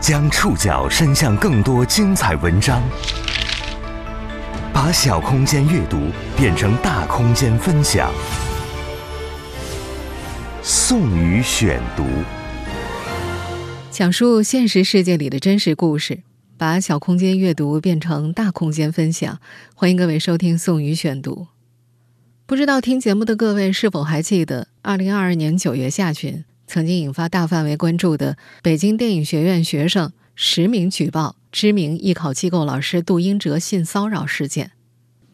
将触角伸向更多精彩文章，把小空间阅读变成大空间分享。宋宇选读，讲述现实世界里的真实故事，把小空间阅读变成大空间分享。欢迎各位收听宋宇选读。不知道听节目的各位是否还记得，二零二二年九月下旬。曾经引发大范围关注的北京电影学院学生实名举报知名艺考机构老师杜英哲性骚扰事件，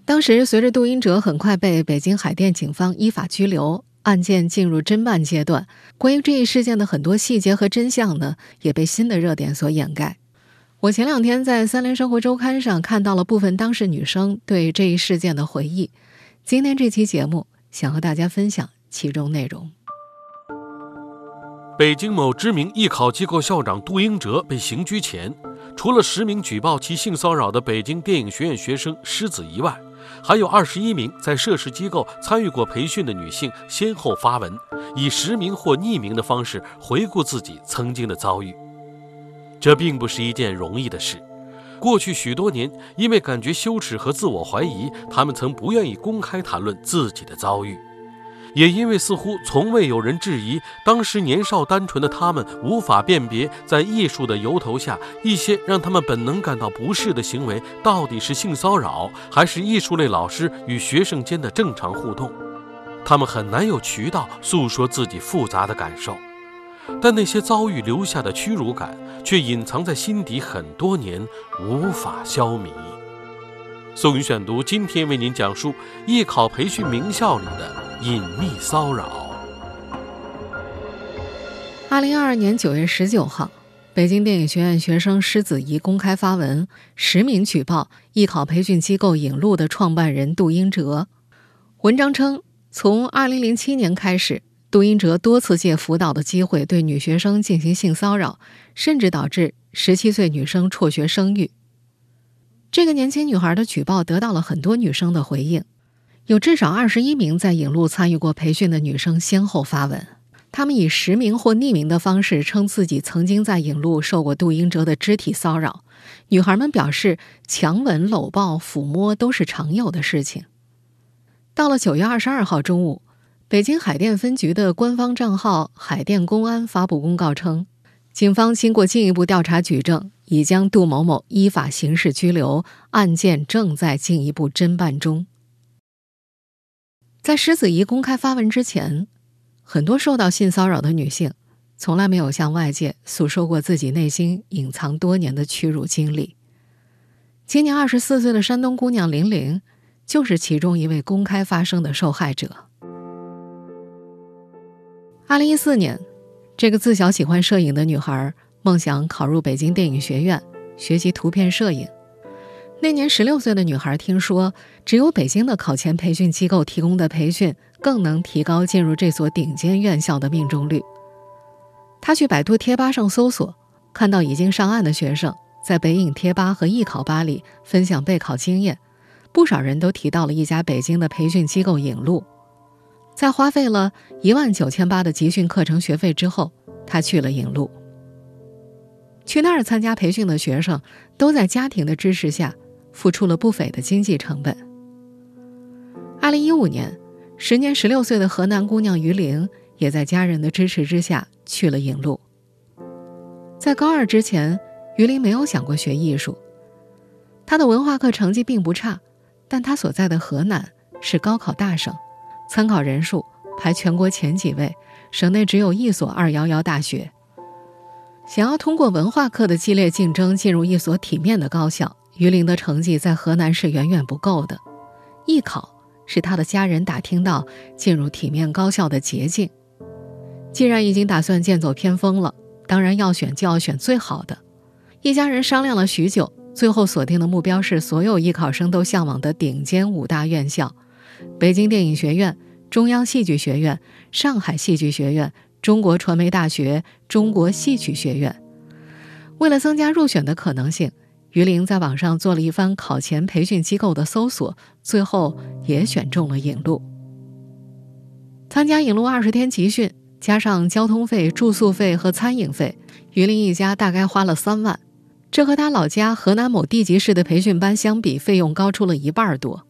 当时随着杜英哲很快被北京海淀警方依法拘留，案件进入侦办阶段。关于这一事件的很多细节和真相呢，也被新的热点所掩盖。我前两天在《三联生活周刊》上看到了部分当事女生对这一事件的回忆，今天这期节目想和大家分享其中内容。北京某知名艺考机构校长杜英哲被刑拘前，除了实名举报其性骚扰的北京电影学院学生施子以外，还有二十一名在涉事机构参与过培训的女性先后发文，以实名或匿名的方式回顾自己曾经的遭遇。这并不是一件容易的事。过去许多年，因为感觉羞耻和自我怀疑，他们曾不愿意公开谈论自己的遭遇。也因为似乎从未有人质疑，当时年少单纯的他们无法辨别，在艺术的由头下，一些让他们本能感到不适的行为，到底是性骚扰，还是艺术类老师与学生间的正常互动。他们很难有渠道诉说自己复杂的感受，但那些遭遇留下的屈辱感，却隐藏在心底很多年，无法消弭。宋宇选读今天为您讲述艺考培训名校里的。隐秘骚扰。二零二二年九月十九号，北京电影学院学生施子怡公开发文，实名举报艺考培训机构引路的创办人杜英哲。文章称，从二零零七年开始，杜英哲多次借辅导的机会对女学生进行性骚扰，甚至导致十七岁女生辍学生育。这个年轻女孩的举报得到了很多女生的回应。有至少二十一名在引路参与过培训的女生先后发文，她们以实名或匿名的方式称自己曾经在引路受过杜英哲的肢体骚扰。女孩们表示，强吻、搂抱、抚摸都是常有的事情。到了九月二十二号中午，北京海淀分局的官方账号“海淀公安”发布公告称，警方经过进一步调查举证，已将杜某某依法刑事拘留，案件正在进一步侦办中。在石子怡公开发文之前，很多受到性骚扰的女性从来没有向外界诉说过自己内心隐藏多年的屈辱经历。今年二十四岁的山东姑娘玲玲，就是其中一位公开发声的受害者。二零一四年，这个自小喜欢摄影的女孩梦想考入北京电影学院学习图片摄影。那年十六岁的女孩听说，只有北京的考前培训机构提供的培训更能提高进入这所顶尖院校的命中率。她去百度贴吧上搜索，看到已经上岸的学生在北影贴吧和艺考吧里分享备考经验，不少人都提到了一家北京的培训机构引路。在花费了一万九千八的集训课程学费之后，她去了引路。去那儿参加培训的学生都在家庭的支持下。付出了不菲的经济成本。二零一五年，时年十六岁的河南姑娘于玲也在家人的支持之下去了影路。在高二之前，于玲没有想过学艺术。她的文化课成绩并不差，但她所在的河南是高考大省，参考人数排全国前几位，省内只有一所二幺幺大学。想要通过文化课的激烈竞争进入一所体面的高校。于玲的成绩在河南是远远不够的，艺考是他的家人打听到进入体面高校的捷径。既然已经打算剑走偏锋了，当然要选就要选最好的。一家人商量了许久，最后锁定的目标是所有艺考生都向往的顶尖五大院校：北京电影学院、中央戏剧学院、上海戏剧学院、中国传媒大学、中国戏曲学院。为了增加入选的可能性。于玲在网上做了一番考前培训机构的搜索，最后也选中了影路。参加影路二十天集训，加上交通费、住宿费和餐饮费，于林一家大概花了三万。这和他老家河南某地级市的培训班相比，费用高出了一半多。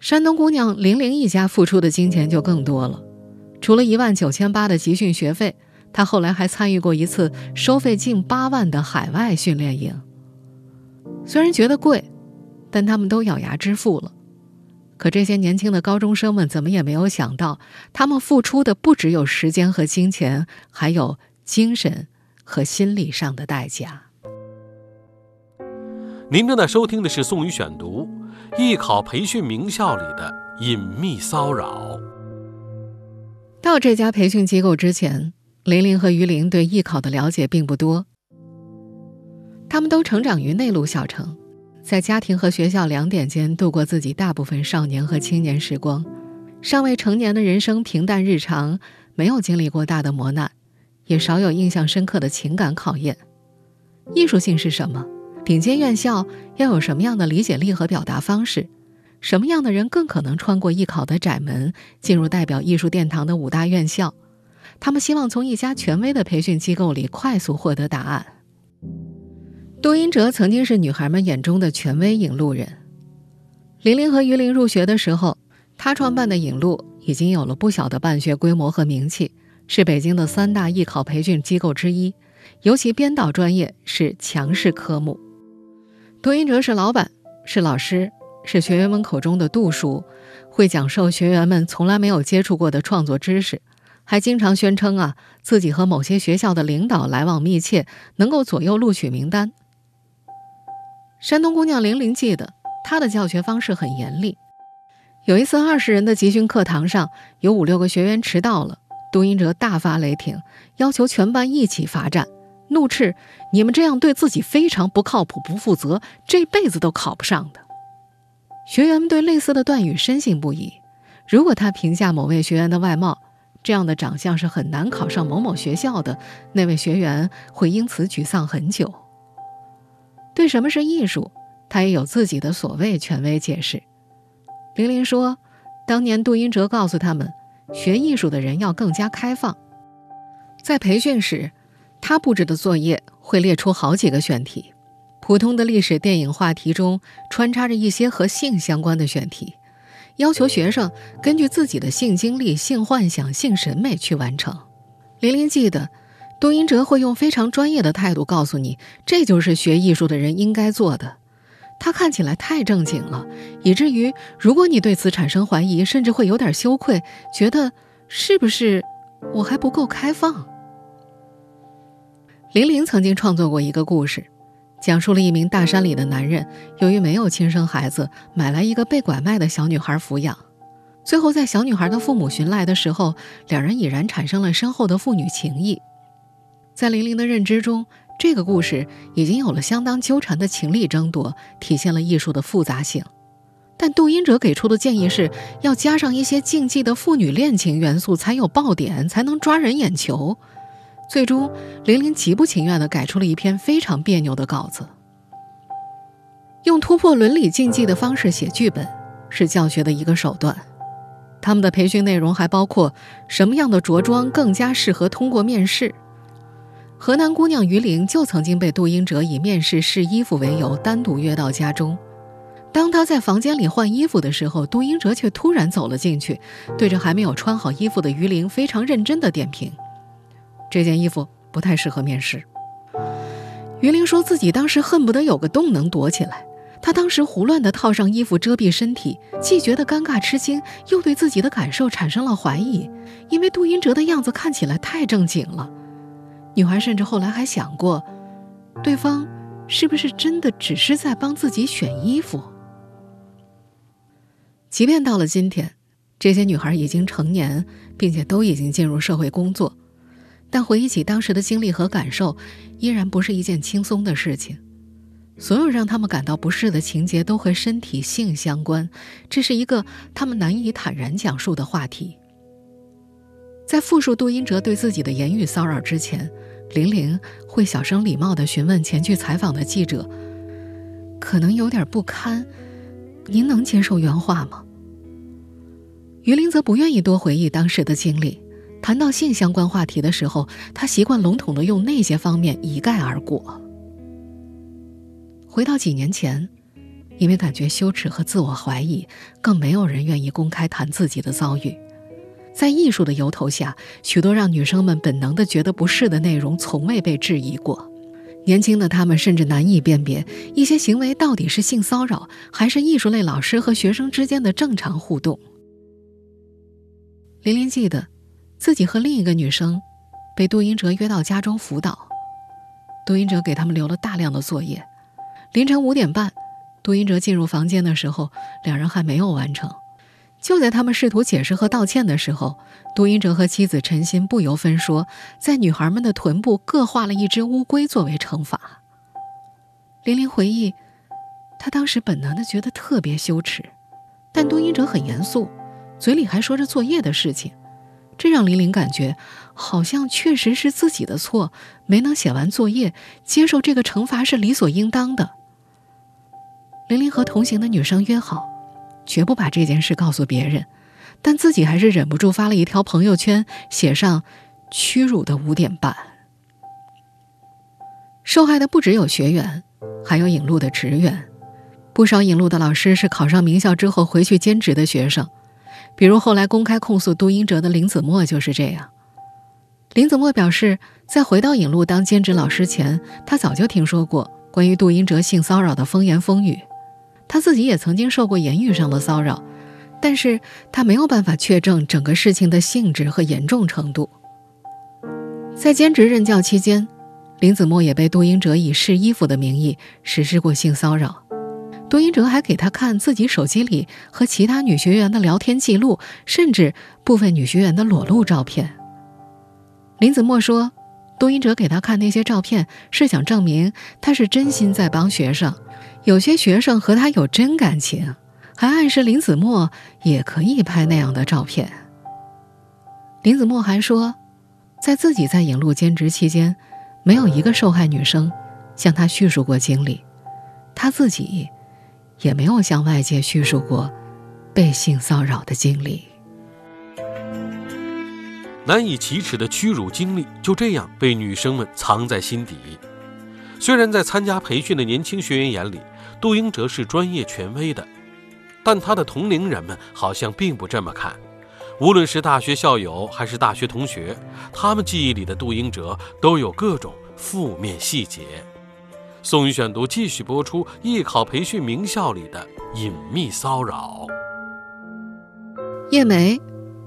山东姑娘玲玲一家付出的金钱就更多了，除了一万九千八的集训学费，她后来还参与过一次收费近八万的海外训练营。虽然觉得贵，但他们都咬牙支付了。可这些年轻的高中生们怎么也没有想到，他们付出的不只有时间和金钱，还有精神和心理上的代价。您正在收听的是宋宇选读《艺考培训名校里的隐秘骚扰》。到这家培训机构之前，林玲和于玲对艺考的了解并不多。他们都成长于内陆小城，在家庭和学校两点间度过自己大部分少年和青年时光。尚未成年的人生平淡日常，没有经历过大的磨难，也少有印象深刻的情感考验。艺术性是什么？顶尖院校要有什么样的理解力和表达方式？什么样的人更可能穿过艺考的窄门，进入代表艺术殿堂的五大院校？他们希望从一家权威的培训机构里快速获得答案。杜英哲曾经是女孩们眼中的权威引路人。玲玲和于林入学的时候，他创办的引路已经有了不小的办学规模和名气，是北京的三大艺考培训机构之一，尤其编导专业是强势科目。杜英哲是老板，是老师，是学员们口中的杜叔，会讲授学员们从来没有接触过的创作知识，还经常宣称啊自己和某些学校的领导来往密切，能够左右录取名单。山东姑娘玲玲记得，她的教学方式很严厉。有一次，二十人的集训课堂上，有五六个学员迟到了，杜英哲大发雷霆，要求全班一起罚站。怒斥：“你们这样对自己非常不靠谱、不负责，这辈子都考不上的。”学员们对类似的断语深信不疑。如果他评价某位学员的外貌，这样的长相是很难考上某某学校的，那位学员会因此沮丧很久。对什么是艺术，他也有自己的所谓权威解释。玲玲说：“当年杜英哲告诉他们，学艺术的人要更加开放，在培训时。”他布置的作业会列出好几个选题，普通的历史、电影话题中穿插着一些和性相关的选题，要求学生根据自己的性经历、性幻想、性审美去完成。玲玲记得，杜英哲会用非常专业的态度告诉你，这就是学艺术的人应该做的。他看起来太正经了，以至于如果你对此产生怀疑，甚至会有点羞愧，觉得是不是我还不够开放。玲玲曾经创作过一个故事，讲述了一名大山里的男人，由于没有亲生孩子，买来一个被拐卖的小女孩抚养。最后，在小女孩的父母寻来的时候，两人已然产生了深厚的父女情谊。在玲玲的认知中，这个故事已经有了相当纠缠的情力争夺，体现了艺术的复杂性。但杜英哲给出的建议是要加上一些禁忌的父女恋情元素，才有爆点，才能抓人眼球。最终，玲玲极不情愿地改出了一篇非常别扭的稿子。用突破伦理禁忌的方式写剧本，是教学的一个手段。他们的培训内容还包括什么样的着装更加适合通过面试。河南姑娘于玲就曾经被杜英哲以面试试衣服为由单独约到家中。当她在房间里换衣服的时候，杜英哲却突然走了进去，对着还没有穿好衣服的于玲非常认真地点评。这件衣服不太适合面试。于玲说自己当时恨不得有个洞能躲起来。她当时胡乱地套上衣服遮蔽身体，既觉得尴尬吃惊，又对自己的感受产生了怀疑，因为杜英哲的样子看起来太正经了。女孩甚至后来还想过，对方是不是真的只是在帮自己选衣服？即便到了今天，这些女孩已经成年，并且都已经进入社会工作。但回忆起当时的经历和感受，依然不是一件轻松的事情。所有让他们感到不适的情节都和身体性相关，这是一个他们难以坦然讲述的话题。在复述杜英哲对自己的言语骚扰之前，玲玲会小声礼貌地询问前去采访的记者：“可能有点不堪，您能接受原话吗？”于林则不愿意多回忆当时的经历。谈到性相关话题的时候，他习惯笼统的用那些方面一概而过。回到几年前，因为感觉羞耻和自我怀疑，更没有人愿意公开谈自己的遭遇。在艺术的由头下，许多让女生们本能的觉得不适的内容，从未被质疑过。年轻的他们甚至难以辨别一些行为到底是性骚扰，还是艺术类老师和学生之间的正常互动。林林记得，自己和另一个女生被杜英哲约到家中辅导，杜英哲给他们留了大量的作业。凌晨五点半，杜英哲进入房间的时候，两人还没有完成。就在他们试图解释和道歉的时候，杜英哲和妻子陈鑫不由分说，在女孩们的臀部各画了一只乌龟作为惩罚。玲玲回忆，她当时本能的觉得特别羞耻，但杜英哲很严肃，嘴里还说着作业的事情，这让玲玲感觉好像确实是自己的错，没能写完作业，接受这个惩罚是理所应当的。玲玲和同行的女生约好。绝不把这件事告诉别人，但自己还是忍不住发了一条朋友圈，写上“屈辱的五点半”。受害的不只有学员，还有引路的职员。不少引路的老师是考上名校之后回去兼职的学生，比如后来公开控诉杜英哲的林子墨就是这样。林子墨表示，在回到引路当兼职老师前，他早就听说过关于杜英哲性骚扰的风言风语。他自己也曾经受过言语上的骚扰，但是他没有办法确证整个事情的性质和严重程度。在兼职任教期间，林子墨也被杜英哲以试衣服的名义实施过性骚扰。杜英哲还给他看自己手机里和其他女学员的聊天记录，甚至部分女学员的裸露照片。林子墨说，杜英哲给他看那些照片是想证明他是真心在帮学生。有些学生和他有真感情，还暗示林子墨也可以拍那样的照片。林子墨还说，在自己在影路兼职期间，没有一个受害女生向他叙述过经历，他自己也没有向外界叙述过被性骚扰的经历。难以启齿的屈辱经历就这样被女生们藏在心底。虽然在参加培训的年轻学员眼里，杜英哲是专业权威的，但他的同龄人们好像并不这么看。无论是大学校友还是大学同学，他们记忆里的杜英哲都有各种负面细节。宋宇选读继续播出艺考培训名校里的隐秘骚扰。叶梅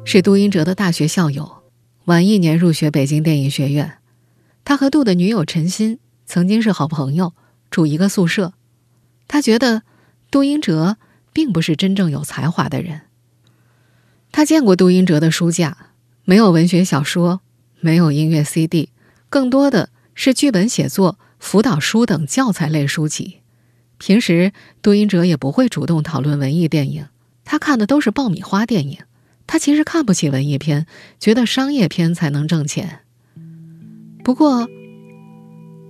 是杜英哲的大学校友，晚一年入学北京电影学院。他和杜的女友陈欣。曾经是好朋友，住一个宿舍。他觉得杜英哲并不是真正有才华的人。他见过杜英哲的书架，没有文学小说，没有音乐 CD，更多的是剧本写作、辅导书等教材类书籍。平时杜英哲也不会主动讨论文艺电影，他看的都是爆米花电影。他其实看不起文艺片，觉得商业片才能挣钱。不过。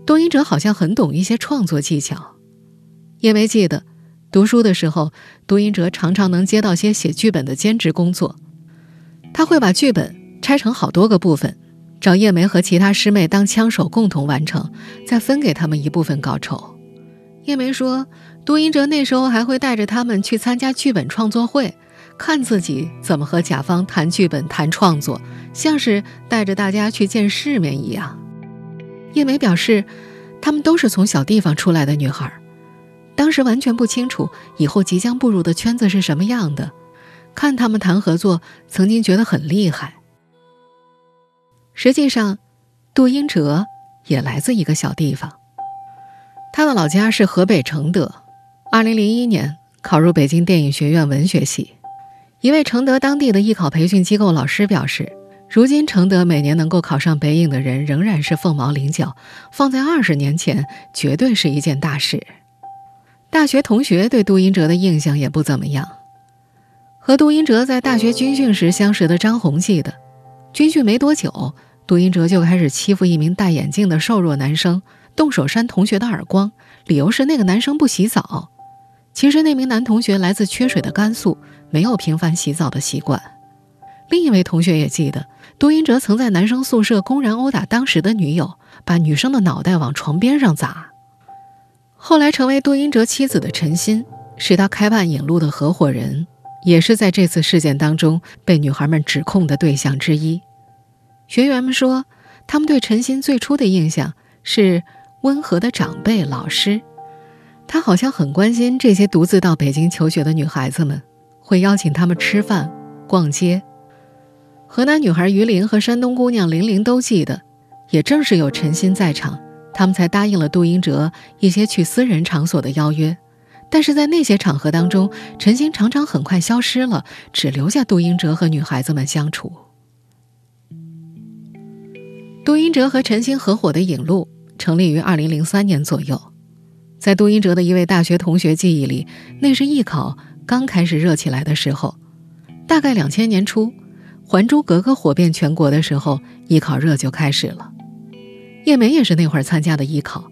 杜英哲好像很懂一些创作技巧。叶梅记得，读书的时候，杜英哲常常能接到些写剧本的兼职工作。他会把剧本拆成好多个部分，找叶梅和其他师妹当枪手共同完成，再分给他们一部分稿酬。叶梅说，杜英哲那时候还会带着他们去参加剧本创作会，看自己怎么和甲方谈剧本、谈创作，像是带着大家去见世面一样。叶梅表示，她们都是从小地方出来的女孩，当时完全不清楚以后即将步入的圈子是什么样的。看他们谈合作，曾经觉得很厉害。实际上，杜英哲也来自一个小地方，他的老家是河北承德。二零零一年考入北京电影学院文学系，一位承德当地的艺考培训机构老师表示。如今，承德每年能够考上北影的人仍然是凤毛麟角，放在二十年前，绝对是一件大事。大学同学对杜英哲的印象也不怎么样。和杜英哲在大学军训时相识的张红记得，军训没多久，杜英哲就开始欺负一名戴眼镜的瘦弱男生，动手扇同学的耳光，理由是那个男生不洗澡。其实那名男同学来自缺水的甘肃，没有频繁洗澡的习惯。另一位同学也记得。杜英哲曾在男生宿舍公然殴打当时的女友，把女生的脑袋往床边上砸。后来成为杜英哲妻子的陈鑫，是他开办影路的合伙人，也是在这次事件当中被女孩们指控的对象之一。学员们说，他们对陈鑫最初的印象是温和的长辈、老师，他好像很关心这些独自到北京求学的女孩子们，会邀请她们吃饭、逛街。河南女孩于玲和山东姑娘玲玲都记得，也正是有陈鑫在场。他们才答应了杜英哲一些去私人场所的邀约，但是在那些场合当中，陈星常常很快消失了，只留下杜英哲和女孩子们相处。杜英哲和陈星合伙的影路成立于二零零三年左右，在杜英哲的一位大学同学记忆里，那是艺考刚开始热起来的时候，大概两千年初，《还珠格格》火遍全国的时候，艺考热就开始了。叶梅也是那会儿参加的艺考，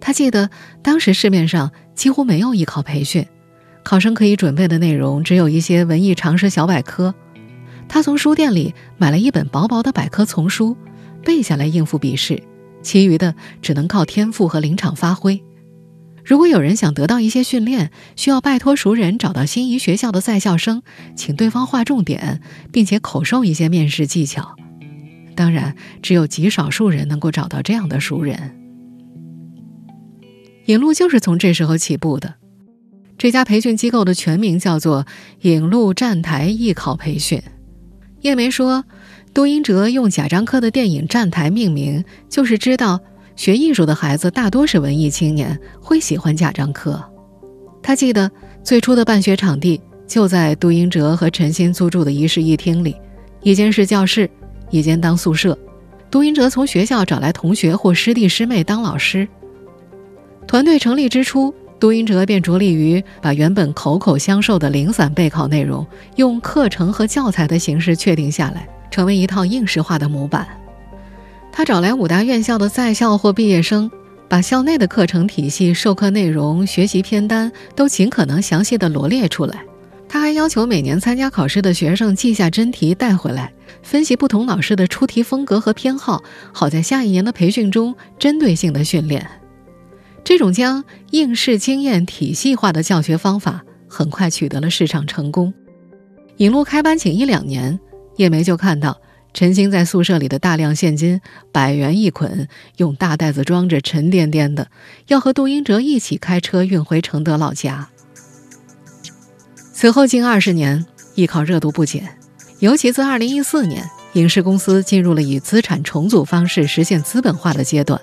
她记得当时市面上几乎没有艺考培训，考生可以准备的内容只有一些文艺常识小百科。她从书店里买了一本薄薄的百科丛书，背下来应付笔试，其余的只能靠天赋和临场发挥。如果有人想得到一些训练，需要拜托熟人找到心仪学校的在校生，请对方划重点，并且口授一些面试技巧。当然，只有极少数人能够找到这样的熟人。影路就是从这时候起步的。这家培训机构的全名叫做影路站台艺考培训。叶梅说，杜英哲用贾樟柯的电影《站台》命名，就是知道学艺术的孩子大多是文艺青年，会喜欢贾樟柯。他记得最初的办学场地就在杜英哲和陈鑫租住的一室一厅里，一间是教室。一间当宿舍，杜英哲从学校找来同学或师弟师妹当老师。团队成立之初，杜英哲便着力于把原本口口相授的零散备考内容，用课程和教材的形式确定下来，成为一套应试化的模板。他找来五大院校的在校或毕业生，把校内的课程体系、授课内容、学习片单都尽可能详细的罗列出来。还要求每年参加考试的学生记下真题带回来，分析不同老师的出题风格和偏好，好在下一年的培训中针对性的训练。这种将应试经验体系化的教学方法很快取得了市场成功。引入开班仅一两年，叶梅就看到陈星在宿舍里的大量现金，百元一捆，用大袋子装着，沉甸甸的，要和杜英哲一起开车运回承德老家。此后近二十年，艺考热度不减，尤其自二零一四年，影视公司进入了以资产重组方式实现资本化的阶段。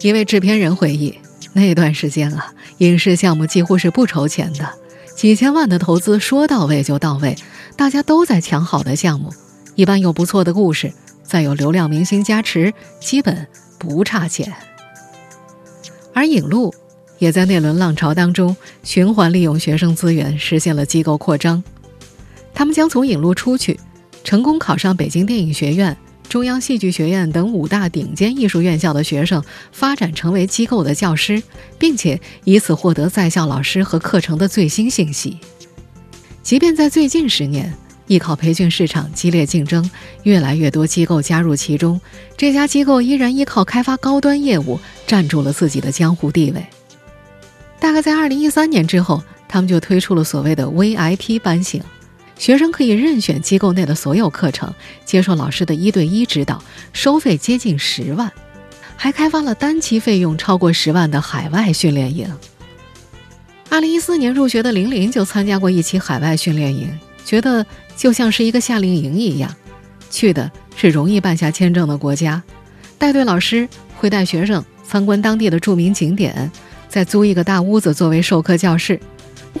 一位制片人回忆，那段时间啊，影视项目几乎是不愁钱的，几千万的投资说到位就到位，大家都在抢好的项目，一般有不错的故事，再有流量明星加持，基本不差钱。而影路。也在那轮浪潮当中，循环利用学生资源，实现了机构扩张。他们将从引路出去，成功考上北京电影学院、中央戏剧学院等五大顶尖艺术院校的学生，发展成为机构的教师，并且以此获得在校老师和课程的最新信息。即便在最近十年，艺考培训市场激烈竞争，越来越多机构加入其中，这家机构依然依靠开发高端业务，站住了自己的江湖地位。大概在二零一三年之后，他们就推出了所谓的 VIP 班型，学生可以任选机构内的所有课程，接受老师的一对一指导，收费接近十万，还开发了单期费用超过十万的海外训练营。二零一四年入学的玲玲就参加过一期海外训练营，觉得就像是一个夏令营一样，去的是容易办下签证的国家，带队老师会带学生参观当地的著名景点。再租一个大屋子作为授课教室，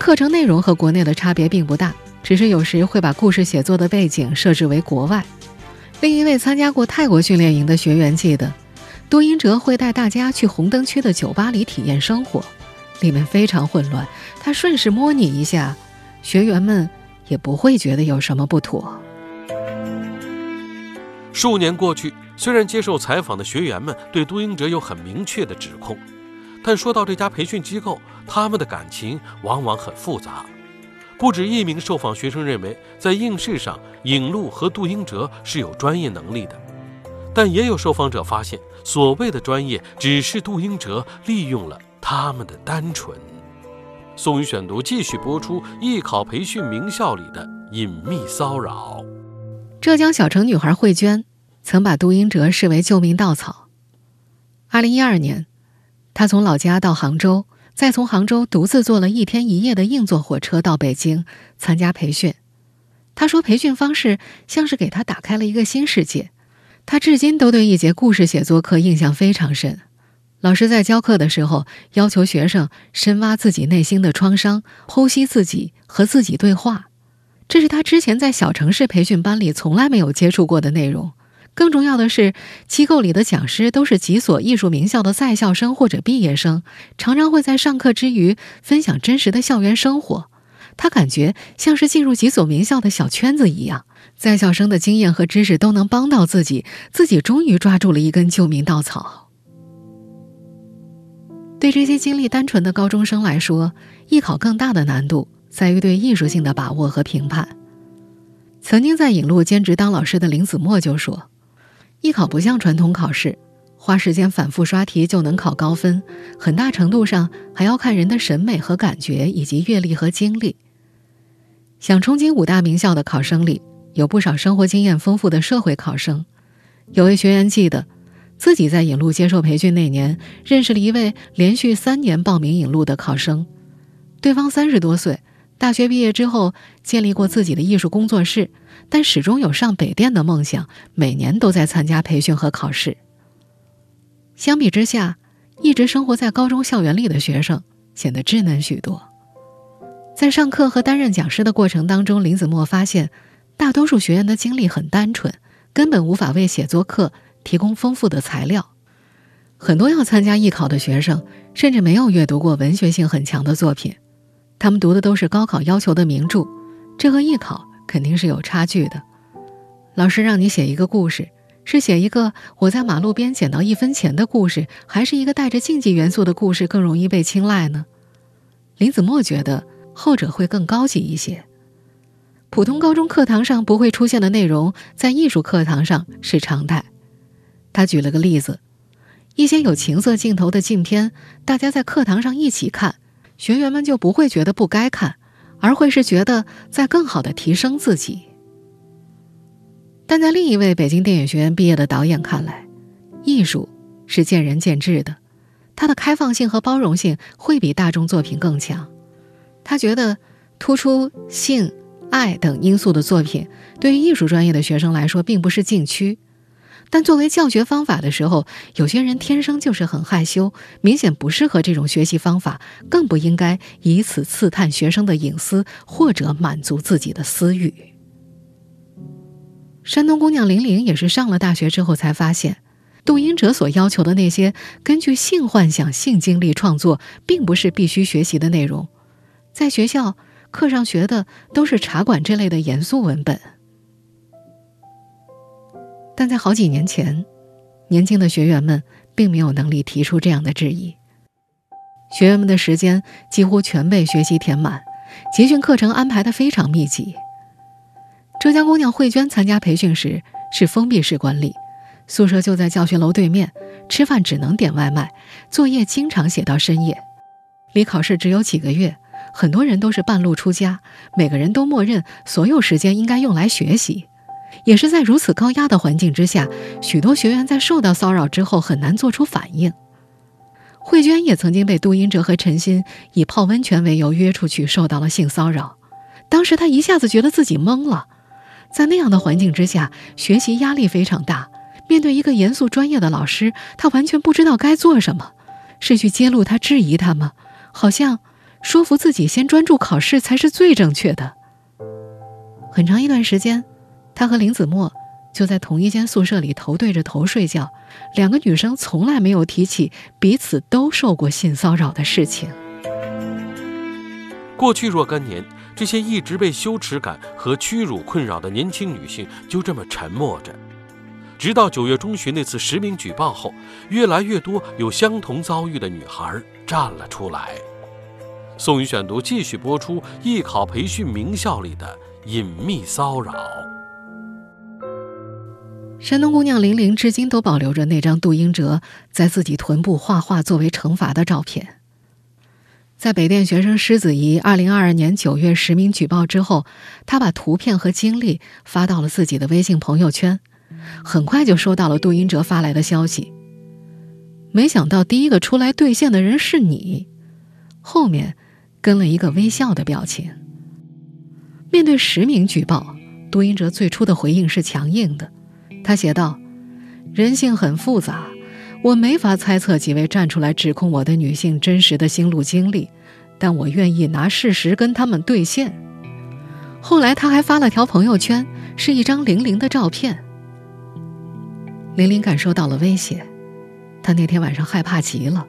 课程内容和国内的差别并不大，只是有时会把故事写作的背景设置为国外。另一位参加过泰国训练营的学员记得，杜英哲会带大家去红灯区的酒吧里体验生活，里面非常混乱，他顺势摸你一下，学员们也不会觉得有什么不妥。数年过去，虽然接受采访的学员们对杜英哲有很明确的指控。但说到这家培训机构，他们的感情往往很复杂。不止一名受访学生认为，在应试上，尹路和杜英哲是有专业能力的，但也有受访者发现，所谓的专业只是杜英哲利用了他们的单纯。宋宇选读继续播出艺考培训名校里的隐秘骚扰。浙江小城女孩慧娟曾把杜英哲视为救命稻草。二零一二年，他从老家到杭州。再从杭州独自坐了一天一夜的硬座火车到北京参加培训，他说培训方式像是给他打开了一个新世界。他至今都对一节故事写作课印象非常深。老师在教课的时候要求学生深挖自己内心的创伤，剖析自己和自己对话，这是他之前在小城市培训班里从来没有接触过的内容。更重要的是，机构里的讲师都是几所艺术名校的在校生或者毕业生，常常会在上课之余分享真实的校园生活。他感觉像是进入几所名校的小圈子一样，在校生的经验和知识都能帮到自己，自己终于抓住了一根救命稻草。对这些经历单纯的高中生来说，艺考更大的难度在于对艺术性的把握和评判。曾经在影路兼职当老师的林子墨就说。艺考不像传统考试，花时间反复刷题就能考高分，很大程度上还要看人的审美和感觉，以及阅历和经历。想冲进五大名校的考生里，有不少生活经验丰富的社会考生。有位学员记得，自己在引路接受培训那年，认识了一位连续三年报名引路的考生，对方三十多岁。大学毕业之后，建立过自己的艺术工作室，但始终有上北电的梦想，每年都在参加培训和考试。相比之下，一直生活在高中校园里的学生显得稚嫩许多。在上课和担任讲师的过程当中，林子墨发现，大多数学员的经历很单纯，根本无法为写作课提供丰富的材料。很多要参加艺考的学生，甚至没有阅读过文学性很强的作品。他们读的都是高考要求的名著，这和艺考肯定是有差距的。老师让你写一个故事，是写一个我在马路边捡到一分钱的故事，还是一个带着竞技元素的故事更容易被青睐呢？林子墨觉得后者会更高级一些。普通高中课堂上不会出现的内容，在艺术课堂上是常态。他举了个例子：一些有情色镜头的镜片，大家在课堂上一起看。学员们就不会觉得不该看，而会是觉得在更好的提升自己。但在另一位北京电影学院毕业的导演看来，艺术是见仁见智的，它的开放性和包容性会比大众作品更强。他觉得突出性、爱等因素的作品，对于艺术专业的学生来说并不是禁区。但作为教学方法的时候，有些人天生就是很害羞，明显不适合这种学习方法，更不应该以此刺探学生的隐私或者满足自己的私欲。山东姑娘玲玲也是上了大学之后才发现，杜英哲所要求的那些根据性幻想、性经历创作，并不是必须学习的内容，在学校课上学的都是茶馆这类的严肃文本。但在好几年前，年轻的学员们并没有能力提出这样的质疑。学员们的时间几乎全被学习填满，集训课程安排的非常密集。浙江姑娘慧娟参加培训时是封闭式管理，宿舍就在教学楼对面，吃饭只能点外卖，作业经常写到深夜。离考试只有几个月，很多人都是半路出家，每个人都默认所有时间应该用来学习。也是在如此高压的环境之下，许多学员在受到骚扰之后很难做出反应。慧娟也曾经被杜英哲和陈鑫以泡温泉为由约出去，受到了性骚扰。当时她一下子觉得自己懵了，在那样的环境之下，学习压力非常大。面对一个严肃专业的老师，她完全不知道该做什么，是去揭露他、质疑他吗？好像说服自己先专注考试才是最正确的。很长一段时间。他和林子墨就在同一间宿舍里头对着头睡觉，两个女生从来没有提起彼此都受过性骚扰的事情。过去若干年，这些一直被羞耻感和屈辱困扰的年轻女性就这么沉默着，直到九月中旬那次实名举报后，越来越多有相同遭遇的女孩站了出来。宋宇选读继续播出艺考培训名校里的隐秘骚扰。山东姑娘玲玲至今都保留着那张杜英哲在自己臀部画画作为惩罚的照片。在北电学生施子怡二零二二年九月实名举报之后，她把图片和经历发到了自己的微信朋友圈，很快就收到了杜英哲发来的消息。没想到第一个出来兑现的人是你，后面跟了一个微笑的表情。面对实名举报，杜英哲最初的回应是强硬的，他写道：“人性很复杂。”我没法猜测几位站出来指控我的女性真实的心路经历，但我愿意拿事实跟他们对线。后来他还发了条朋友圈，是一张玲玲的照片。玲玲感受到了威胁，她那天晚上害怕极了，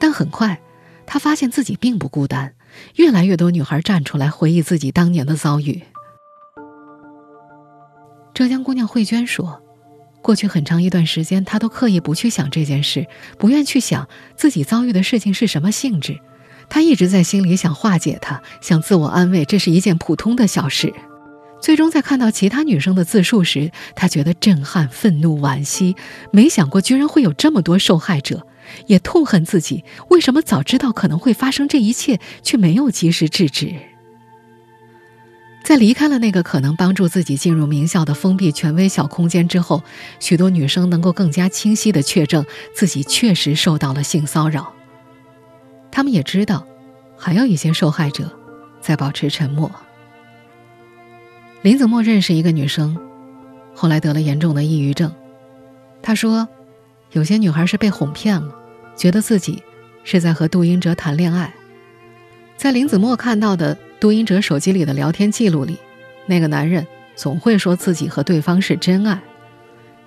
但很快，她发现自己并不孤单，越来越多女孩站出来回忆自己当年的遭遇。浙江姑娘慧娟说。过去很长一段时间，她都刻意不去想这件事，不愿去想自己遭遇的事情是什么性质。她一直在心里想化解它，想自我安慰，这是一件普通的小事。最终在看到其他女生的自述时，她觉得震撼、愤怒、惋惜，没想过居然会有这么多受害者，也痛恨自己为什么早知道可能会发生这一切，却没有及时制止。在离开了那个可能帮助自己进入名校的封闭权威小空间之后，许多女生能够更加清晰地确证自己确实受到了性骚扰。她们也知道，还有一些受害者在保持沉默。林子墨认识一个女生，后来得了严重的抑郁症。他说，有些女孩是被哄骗了，觉得自己是在和杜英哲谈恋爱。在林子墨看到的。杜英哲手机里的聊天记录里，那个男人总会说自己和对方是真爱。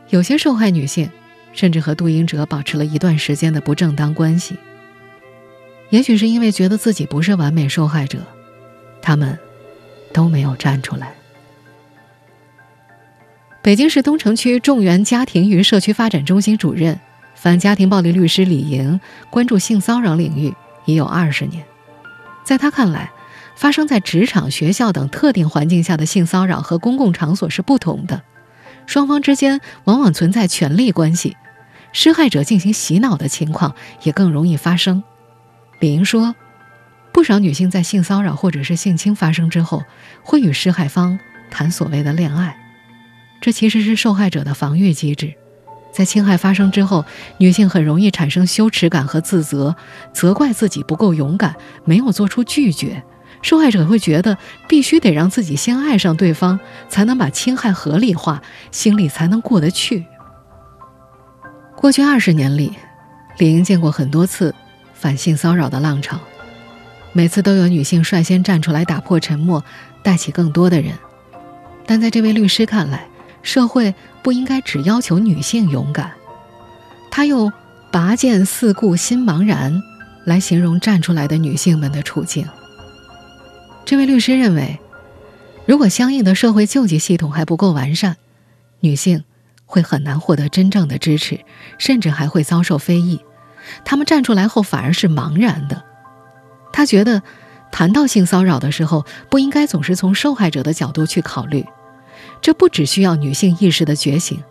有些受害女性甚至和杜英哲保持了一段时间的不正当关系。也许是因为觉得自己不是完美受害者，他们都没有站出来。北京市东城区众源家庭与社区发展中心主任、反家庭暴力律师李莹关注性骚扰领域已有二十年，在他看来。发生在职场、学校等特定环境下的性骚扰和公共场所是不同的，双方之间往往存在权力关系，施害者进行洗脑的情况也更容易发生。李莹说，不少女性在性骚扰或者是性侵发生之后，会与施害方谈所谓的恋爱，这其实是受害者的防御机制。在侵害发生之后，女性很容易产生羞耻感和自责，责怪自己不够勇敢，没有做出拒绝。受害者会觉得必须得让自己先爱上对方，才能把侵害合理化，心里才能过得去。过去二十年里，李英见过很多次反性骚扰的浪潮，每次都有女性率先站出来打破沉默，带起更多的人。但在这位律师看来，社会不应该只要求女性勇敢。他用“拔剑四顾心茫然”来形容站出来的女性们的处境。这位律师认为，如果相应的社会救济系统还不够完善，女性会很难获得真正的支持，甚至还会遭受非议。他们站出来后反而是茫然的。他觉得，谈到性骚扰的时候，不应该总是从受害者的角度去考虑。这不只需要女性意识的觉醒，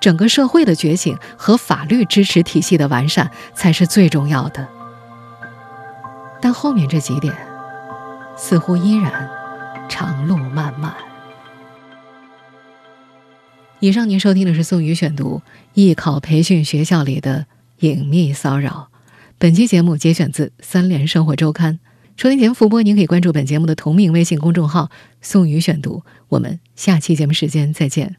整个社会的觉醒和法律支持体系的完善才是最重要的。但后面这几点。似乎依然长路漫漫。以上您收听的是宋宇选读艺考培训学校里的隐秘骚扰。本期节目节选自《三联生活周刊》。收听节目复播，您可以关注本节目的同名微信公众号“宋宇选读”。我们下期节目时间再见。